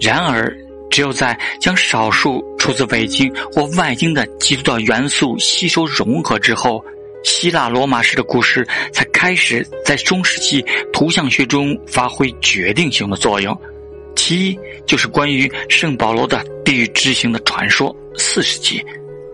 然而，只有在将少数出自伪经或外经的基督教元素吸收融合之后，希腊罗马式的故事才开始在中世纪图像学中发挥决定性的作用。其一就是关于圣保罗的地狱之行的传说。四世纪，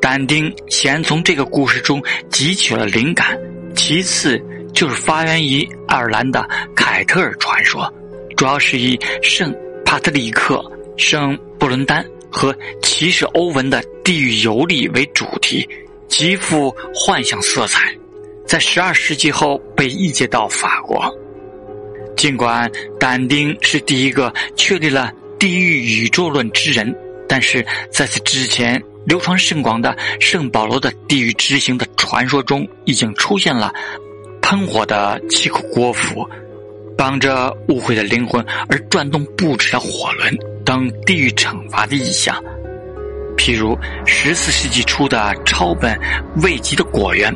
但丁显然从这个故事中汲取了灵感。其次就是发源于爱尔兰的凯特尔传说，主要是以圣阿特里克、圣布伦丹和骑士欧文的地狱游历为主题，极富幻想色彩。在十二世纪后被译介到法国。尽管但丁是第一个确立了地狱宇宙论之人，但是在此之前，流传甚广的圣保罗的地狱之行的传说中，已经出现了喷火的七口锅釜、帮着误会的灵魂而转动不止的火轮等地狱惩罚的意象。譬如十四世纪初的抄本《未及的果园》。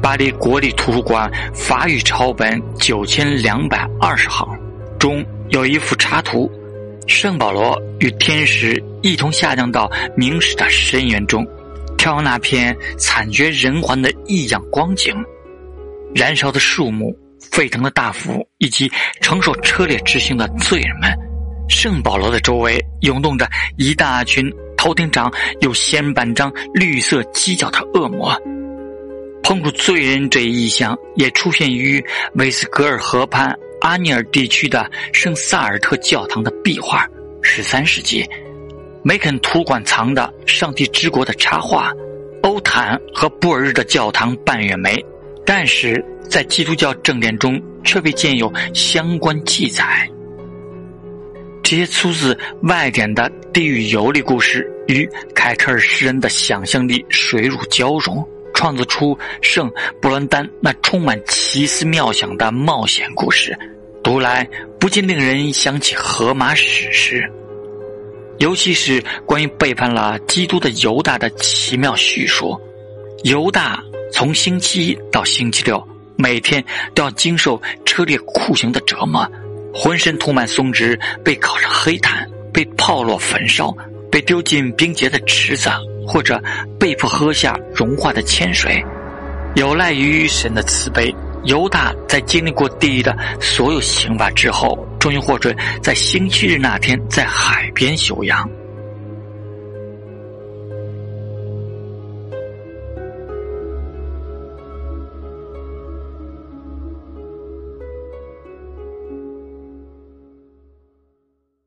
巴黎国立图书馆法语抄本九千两百二十号中有一幅插图，圣保罗与天使一同下降到明史的深渊中，眺望那片惨绝人寰的异样光景：燃烧的树木、沸腾的大釜，以及承受车裂之刑的罪人们。圣保罗的周围涌动着一大群头顶长有仙半张绿色犄角的恶魔。碰触罪人这一意象也出现于威斯格尔河畔阿尼尔地区的圣萨尔特教堂的壁画。十三世纪，梅肯图馆藏的《上帝之国》的插画，欧坦和布尔日的教堂半月梅，但是在基督教正典中却未见有相关记载。这些出自外典的地狱游历故事与凯特尔诗人的想象力水乳交融。创作出圣布伦丹那充满奇思妙想的冒险故事，读来不禁令人想起荷马史诗，尤其是关于背叛了基督的犹大的奇妙叙述。犹大从星期一到星期六，每天都要经受车裂酷刑的折磨，浑身涂满松脂，被烤成黑炭，被炮烙焚烧，被丢进冰结的池子。或者被迫喝下融化的铅水，有赖于神的慈悲。犹大在经历过地狱的所有刑罚之后，终于获准在星期日那天在海边休养。